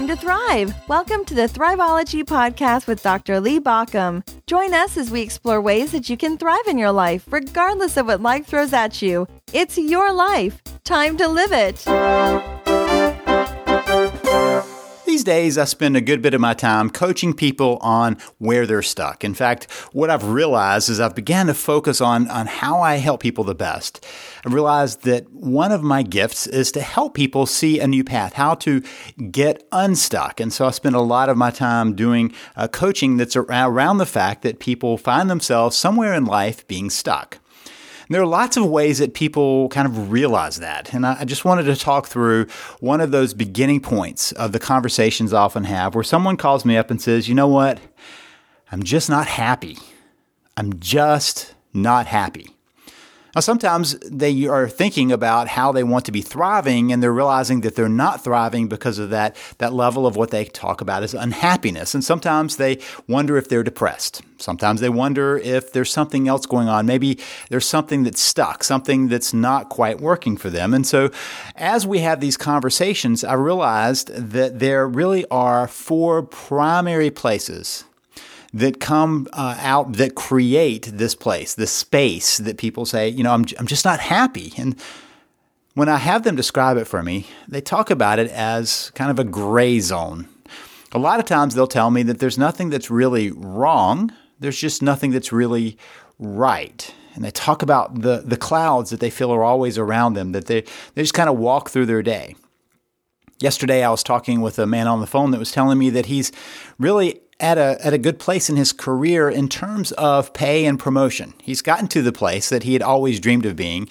time to thrive. Welcome to the Thriveology Podcast with Dr. Lee Baucom. Join us as we explore ways that you can thrive in your life, regardless of what life throws at you. It's your life. Time to live it. Days, I spend a good bit of my time coaching people on where they're stuck. In fact, what I've realized is I've began to focus on, on how I help people the best. I realized that one of my gifts is to help people see a new path, how to get unstuck. And so I spend a lot of my time doing uh, coaching that's around the fact that people find themselves somewhere in life being stuck there are lots of ways that people kind of realize that. And I just wanted to talk through one of those beginning points of the conversations I often have where someone calls me up and says, you know what? I'm just not happy. I'm just not happy. Now, sometimes they are thinking about how they want to be thriving and they're realizing that they're not thriving because of that, that level of what they talk about as unhappiness. And sometimes they wonder if they're depressed. Sometimes they wonder if there's something else going on. Maybe there's something that's stuck, something that's not quite working for them. And so as we have these conversations, I realized that there really are four primary places that come uh, out that create this place, this space that people say, you know, I'm, I'm just not happy. And when I have them describe it for me, they talk about it as kind of a gray zone. A lot of times they'll tell me that there's nothing that's really wrong, there's just nothing that's really right. And they talk about the, the clouds that they feel are always around them, that they, they just kind of walk through their day. Yesterday, I was talking with a man on the phone that was telling me that he's really at a, at a good place in his career in terms of pay and promotion. He's gotten to the place that he had always dreamed of being.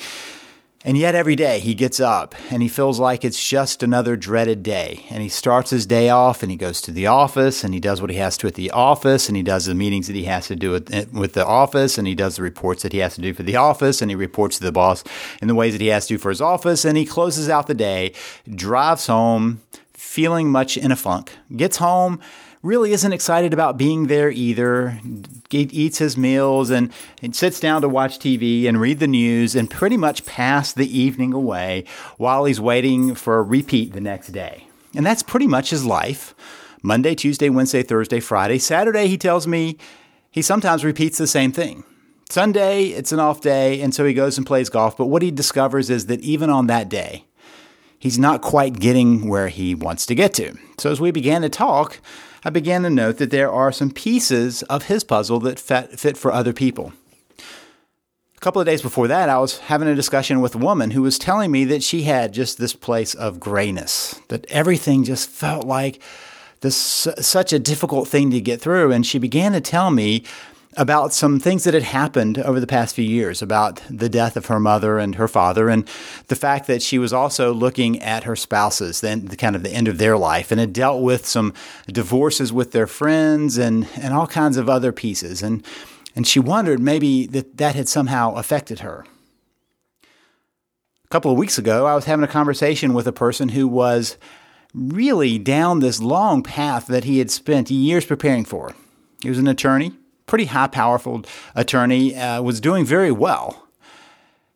And yet every day he gets up and he feels like it's just another dreaded day. And he starts his day off and he goes to the office and he does what he has to at the office and he does the meetings that he has to do with, with the office and he does the reports that he has to do for the office and he reports to the boss in the ways that he has to do for his office and he closes out the day, drives home feeling much in a funk, gets home really isn't excited about being there either. He eats his meals and, and sits down to watch TV and read the news and pretty much pass the evening away while he's waiting for a repeat the next day. And that's pretty much his life. Monday, Tuesday, Wednesday, Thursday, Friday. Saturday, he tells me he sometimes repeats the same thing. Sunday, it's an off day, and so he goes and plays golf. But what he discovers is that even on that day, he's not quite getting where he wants to get to. So as we began to talk, I began to note that there are some pieces of his puzzle that fit for other people. A couple of days before that, I was having a discussion with a woman who was telling me that she had just this place of grayness, that everything just felt like this such a difficult thing to get through. And she began to tell me about some things that had happened over the past few years about the death of her mother and her father, and the fact that she was also looking at her spouses, then the kind of the end of their life, and had dealt with some divorces with their friends and, and all kinds of other pieces. And, and she wondered maybe that that had somehow affected her. A couple of weeks ago, I was having a conversation with a person who was really down this long path that he had spent years preparing for. He was an attorney pretty high, powerful attorney, uh, was doing very well.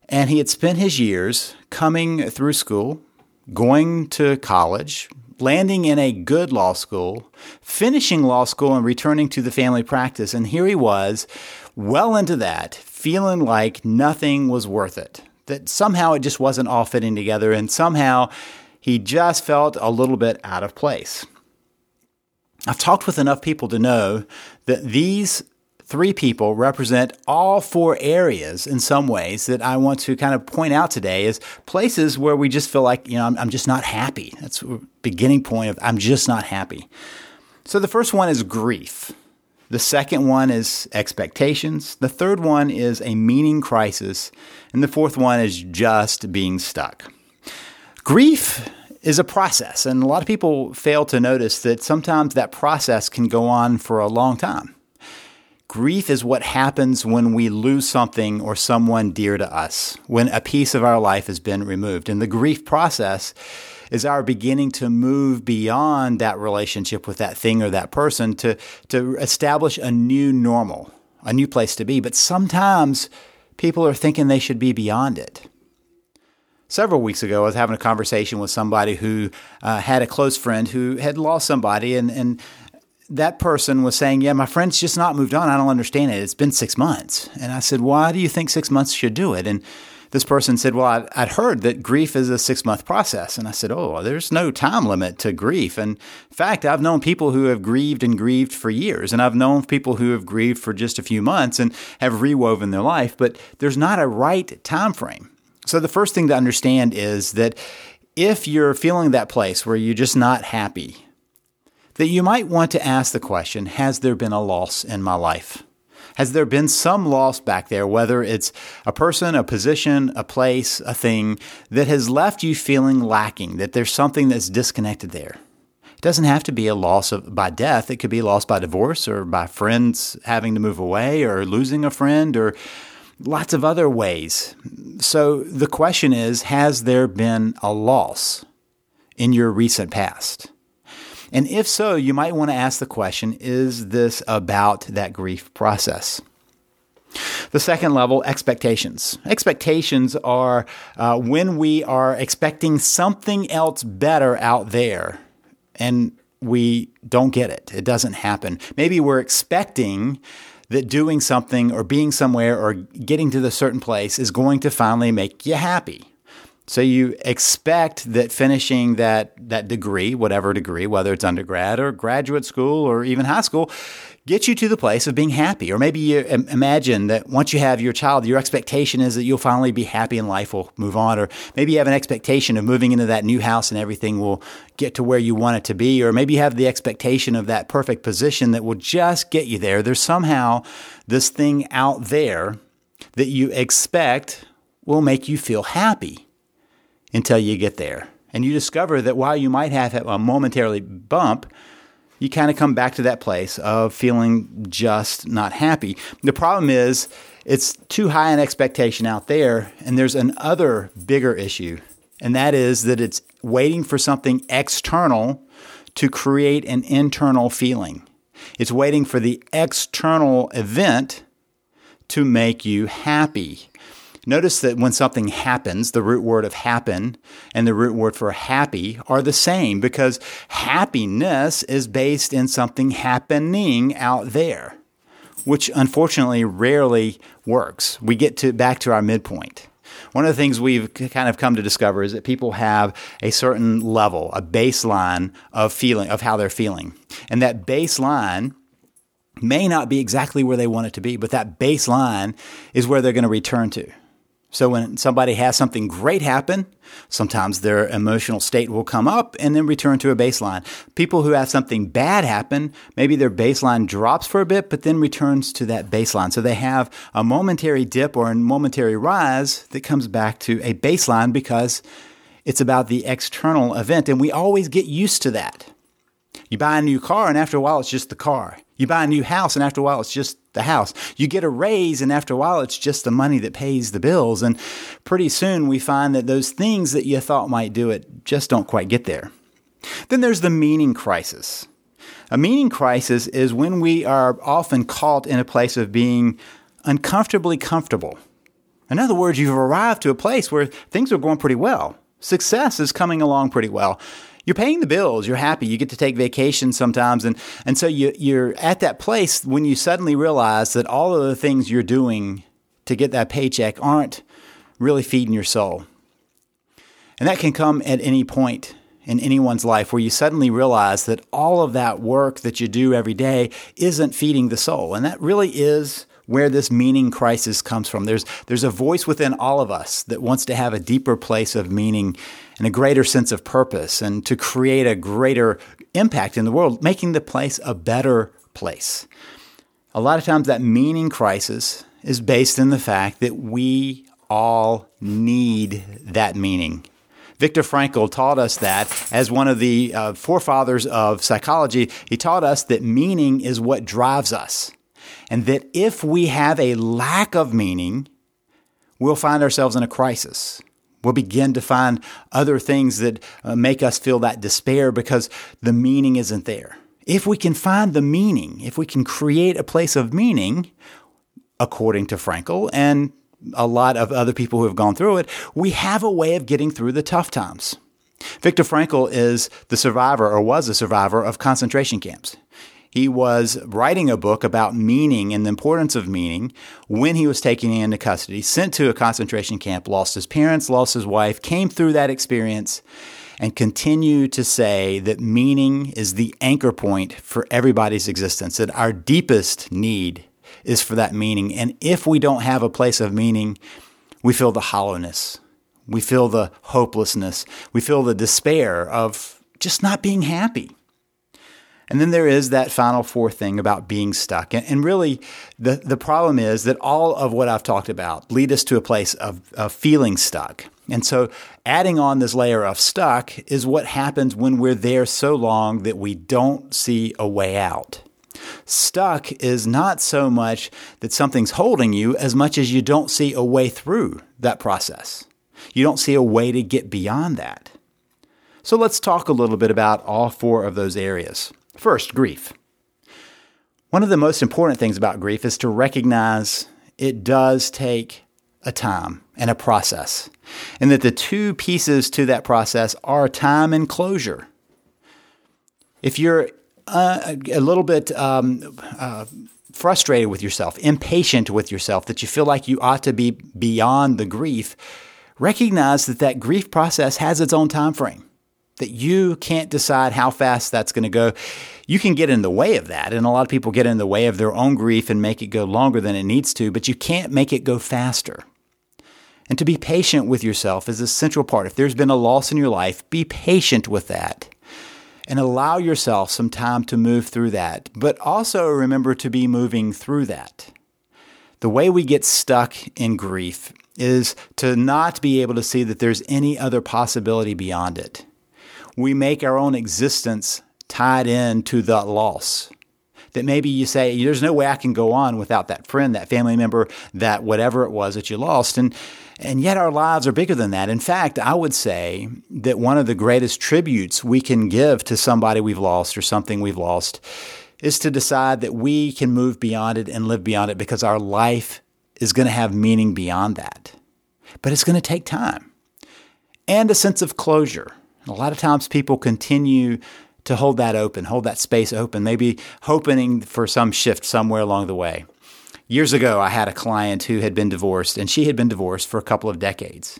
And he had spent his years coming through school, going to college, landing in a good law school, finishing law school, and returning to the family practice. And here he was, well into that, feeling like nothing was worth it, that somehow it just wasn't all fitting together, and somehow he just felt a little bit out of place. I've talked with enough people to know that these three people represent all four areas in some ways that I want to kind of point out today is places where we just feel like, you know, I'm, I'm just not happy. That's the beginning point of I'm just not happy. So the first one is grief. The second one is expectations. The third one is a meaning crisis. And the fourth one is just being stuck. Grief is a process, and a lot of people fail to notice that sometimes that process can go on for a long time. Grief is what happens when we lose something or someone dear to us, when a piece of our life has been removed. And the grief process is our beginning to move beyond that relationship with that thing or that person to, to establish a new normal, a new place to be. But sometimes people are thinking they should be beyond it. several weeks ago, I was having a conversation with somebody who uh, had a close friend who had lost somebody, and, and that person was saying, Yeah, my friend's just not moved on. I don't understand it. It's been six months. And I said, Why do you think six months should do it? And this person said, Well, I'd, I'd heard that grief is a six month process. And I said, Oh, there's no time limit to grief. And in fact, I've known people who have grieved and grieved for years. And I've known people who have grieved for just a few months and have rewoven their life. But there's not a right time frame. So the first thing to understand is that if you're feeling that place where you're just not happy, that you might want to ask the question Has there been a loss in my life? Has there been some loss back there, whether it's a person, a position, a place, a thing, that has left you feeling lacking, that there's something that's disconnected there? It doesn't have to be a loss of, by death. It could be lost by divorce or by friends having to move away or losing a friend or lots of other ways. So the question is Has there been a loss in your recent past? And if so, you might want to ask the question Is this about that grief process? The second level, expectations. Expectations are uh, when we are expecting something else better out there and we don't get it. It doesn't happen. Maybe we're expecting that doing something or being somewhere or getting to the certain place is going to finally make you happy. So you expect that finishing that that degree, whatever degree, whether it's undergrad or graduate school or even high school, gets you to the place of being happy. Or maybe you imagine that once you have your child, your expectation is that you'll finally be happy and life will move on. Or maybe you have an expectation of moving into that new house and everything will get to where you want it to be. Or maybe you have the expectation of that perfect position that will just get you there. There's somehow this thing out there that you expect will make you feel happy until you get there. And you discover that while you might have a momentarily bump, you kind of come back to that place of feeling just not happy. The problem is it's too high an expectation out there, and there's another bigger issue, and that is that it's waiting for something external to create an internal feeling. It's waiting for the external event to make you happy. Notice that when something happens, the root word of happen and the root word for happy are the same because happiness is based in something happening out there, which unfortunately rarely works. We get to back to our midpoint. One of the things we've kind of come to discover is that people have a certain level, a baseline of feeling of how they're feeling. And that baseline may not be exactly where they want it to be, but that baseline is where they're going to return to. So when somebody has something great happen, sometimes their emotional state will come up and then return to a baseline. People who have something bad happen, maybe their baseline drops for a bit, but then returns to that baseline. So they have a momentary dip or a momentary rise that comes back to a baseline because it's about the external event. And we always get used to that. You buy a new car, and after a while, it's just the car. You buy a new house, and after a while, it's just the house. You get a raise, and after a while, it's just the money that pays the bills. And pretty soon, we find that those things that you thought might do it just don't quite get there. Then there's the meaning crisis. A meaning crisis is when we are often caught in a place of being uncomfortably comfortable. In other words, you've arrived to a place where things are going pretty well. Success is coming along pretty well you're paying the bills, you're happy, you get to take vacations sometimes. And, and so you, you're at that place when you suddenly realize that all of the things you're doing to get that paycheck aren't really feeding your soul. And that can come at any point in anyone's life where you suddenly realize that all of that work that you do every day isn't feeding the soul. And that really is where this meaning crisis comes from. There's, there's a voice within all of us that wants to have a deeper place of meaning and a greater sense of purpose and to create a greater impact in the world, making the place a better place. A lot of times, that meaning crisis is based in the fact that we all need that meaning. Viktor Frankl taught us that as one of the uh, forefathers of psychology. He taught us that meaning is what drives us. And that if we have a lack of meaning, we'll find ourselves in a crisis. We'll begin to find other things that uh, make us feel that despair because the meaning isn't there. If we can find the meaning, if we can create a place of meaning, according to Frankl, and a lot of other people who have gone through it, we have a way of getting through the tough times. Viktor Frankl is the survivor or was a survivor of concentration camps. He was writing a book about meaning and the importance of meaning when he was taken into custody, sent to a concentration camp, lost his parents, lost his wife, came through that experience, and continued to say that meaning is the anchor point for everybody's existence, that our deepest need is for that meaning. And if we don't have a place of meaning, we feel the hollowness we feel the hopelessness. We feel the despair of just not being happy. And then there is that final four thing about being stuck. And, really, the, the problem is that all of what I've talked about lead us to a place of, of feeling stuck. And so, adding on this layer of stuck is what happens when we're there so long that we don't see a way out. Stuck is not so much that something's holding you as much as you don't see a way through that process. You don't see a way to get beyond that. So let's talk a little bit about all four of those areas. First, grief. One of the most important things about grief is to recognize it does take a time and a process, and that the two pieces to that process are time and closure. If you're uh, a little bit um, uh, frustrated with yourself, impatient with yourself, that you feel like you ought to be beyond the grief, recognize that that grief process has its own time frame that you can't decide how fast that's going to go. You can get in the way of that, and a lot of people get in the way of their own grief and make it go longer than it needs to, but you can't make it go faster. And to be patient with yourself is a central part. If there's been a loss in your life, be patient with that and allow yourself some time to move through that. But also remember to be moving through that. The way we get stuck in grief is to not be able to see that there's any other possibility beyond it. We make our own existence tied in to the loss. That maybe you say, there's no way I can go on without that friend, that family member, that whatever it was that you lost. And, and yet our lives are bigger than that. In fact, I would say that one of the greatest tributes we can give to somebody we've lost or something we've lost is to decide that we can move beyond it and live beyond it because our life is going to have meaning beyond that. But it's going to take time and a sense of closure. A lot of times people continue to hold that open, hold that space open, maybe hoping for some shift somewhere along the way. Years ago, I had a client who had been divorced, and she had been divorced for a couple of decades.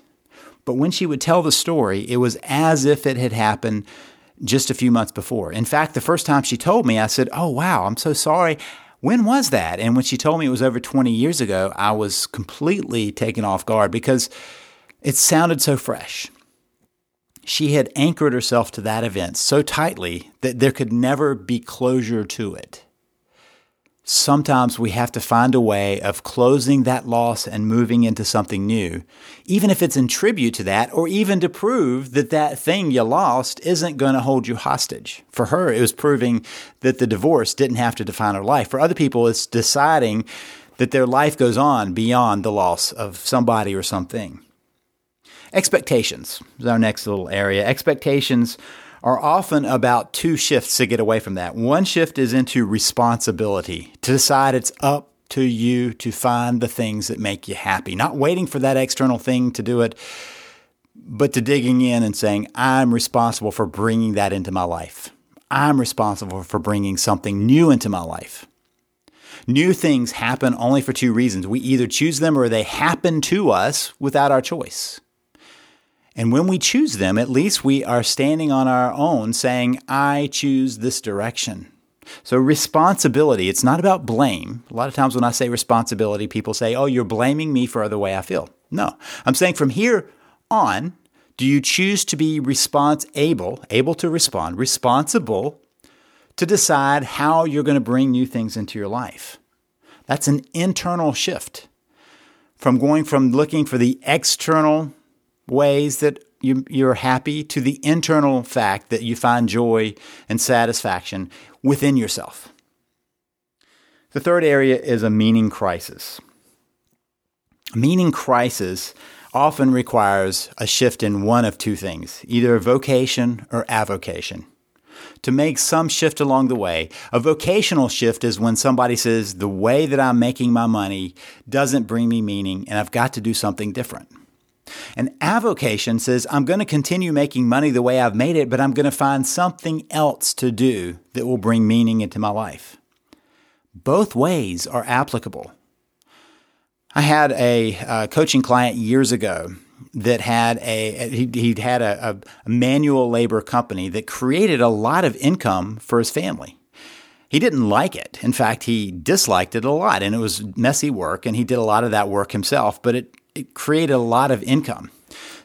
But when she would tell the story, it was as if it had happened just a few months before. In fact, the first time she told me, I said, Oh, wow, I'm so sorry. When was that? And when she told me it was over 20 years ago, I was completely taken off guard because it sounded so fresh. She had anchored herself to that event so tightly that there could never be closure to it sometimes we have to find a way of closing that loss and moving into something new, even if it's in tribute to that, or even to prove that that thing you lost isn't going to hold you hostage. For her, it was proving that the divorce didn't have to define her life. For other people, it's deciding that their life goes on beyond the loss of somebody or something. Expectations is our next little area. Expectations are often about two shifts to get away from that. One shift is into responsibility, to decide it's up to you to find the things that make you happy, not waiting for that external thing to do it, but to digging in and saying, I'm responsible for bringing that into my life. I'm responsible for bringing something new into my life. New things happen only for two reasons. We either choose them or they happen to us without our choice. And when we choose them, at least we are standing on our own saying, I choose this direction. So, responsibility, it's not about blame. A lot of times when I say responsibility, people say, Oh, you're blaming me for the way I feel. No, I'm saying from here on, do you choose to be response able, able to respond, responsible to decide how you're going to bring new things into your life? That's an internal shift from going from looking for the external ways that you, you're happy to the internal fact that you find joy and satisfaction within yourself. The third area is a meaning crisis. A meaning crisis often requires a shift in one of two things either vocation or avocation. to make some shift along the way. A vocational shift is when somebody says, the way that I'm making my money doesn't bring me meaning and I've got to do something different. An avocation says, I'm going to continue making money the way I've made it, but I'm going to find something else to do that will bring meaning into my life. Both ways are applicable. I had a uh, coaching client years ago that had a he, he'd had a, a manual labor company that created a lot of income for his family. He didn't like it. In fact, he disliked it a lot, and it was messy work, and he did a lot of that work himself. But it it created a lot of income.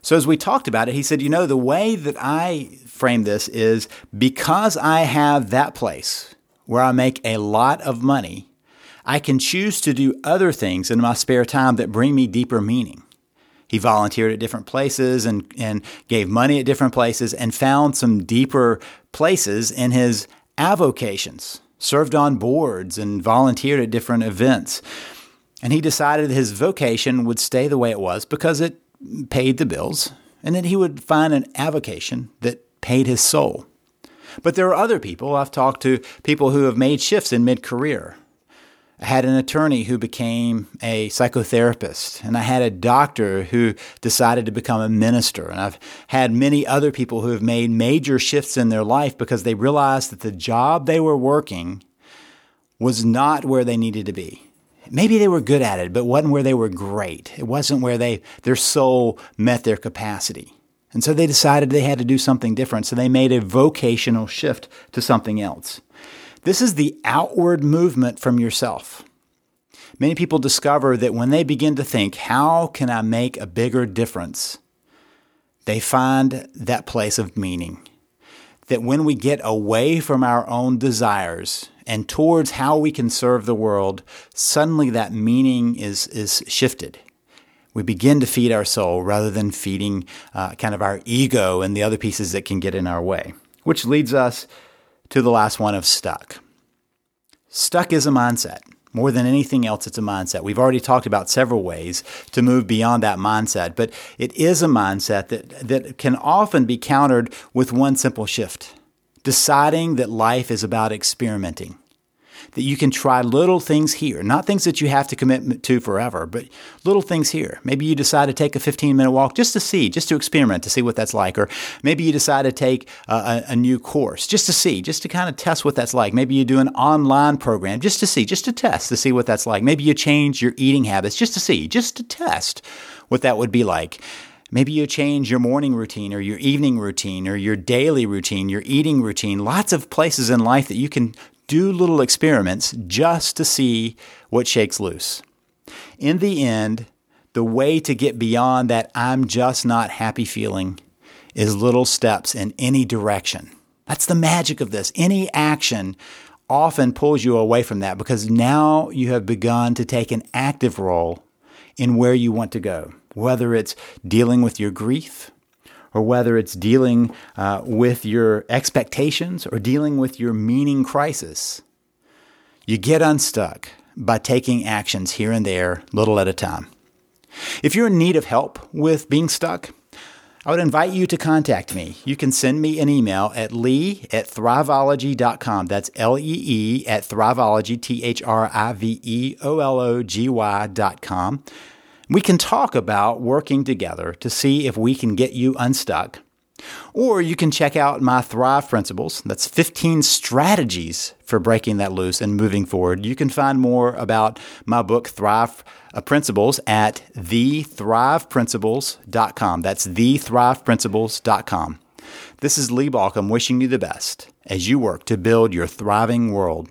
So as we talked about it, he said, you know, the way that I frame this is because I have that place where I make a lot of money, I can choose to do other things in my spare time that bring me deeper meaning. He volunteered at different places and, and gave money at different places and found some deeper places in his avocations, served on boards and volunteered at different events. And he decided his vocation would stay the way it was because it paid the bills, and that he would find an avocation that paid his soul. But there are other people. I've talked to people who have made shifts in mid career. I had an attorney who became a psychotherapist, and I had a doctor who decided to become a minister. And I've had many other people who have made major shifts in their life because they realized that the job they were working was not where they needed to be maybe they were good at it, but wasn't where they were great. It wasn't where they their soul met their capacity. And so they decided they had to do something different. So they made a vocational shift to something else. This is the outward movement from yourself. Many people discover that when they begin to think, how can I make a bigger difference? They find that place of meaning. That when we get away from our own desires and towards how we can serve the world, suddenly that meaning is, is shifted. We begin to feed our soul rather than feeding uh, kind of our ego and the other pieces that can get in our way, which leads us to the last one of stuck. Stuck is a mindset. More than anything else, it's a mindset. We've already talked about several ways to move beyond that mindset, but it is a mindset that, that can often be countered with one simple shift deciding that life is about experimenting. That you can try little things here, not things that you have to commit to forever, but little things here. Maybe you decide to take a 15 minute walk just to see, just to experiment, to see what that's like. Or maybe you decide to take a, a new course just to see, just to kind of test what that's like. Maybe you do an online program just to see, just to test, to see what that's like. Maybe you change your eating habits just to see, just to test what that would be like. Maybe you change your morning routine or your evening routine or your daily routine, your eating routine. Lots of places in life that you can do little experiments just to see what shakes loose. In the end, the way to get beyond that I'm just not happy feeling is little steps in any direction. That's the magic of this. Any action often pulls you away from that because now you have begun to take an active role in where you want to go whether it's dealing with your grief or whether it's dealing uh, with your expectations or dealing with your meaning crisis. You get unstuck by taking actions here and there, little at a time. If you're in need of help with being stuck, I would invite you to contact me. You can send me an email at lee at thriveology.com. That's L E E at thriveology, T H R I V E O L O G Y.com. We can talk about working together to see if we can get you unstuck. Or you can check out my Thrive Principles. That's 15 strategies for breaking that loose and moving forward. You can find more about my book, Thrive uh, Principles, at thethriveprinciples.com. That's thethriveprinciples.com. This is Lee Baucom wishing you the best as you work to build your thriving world.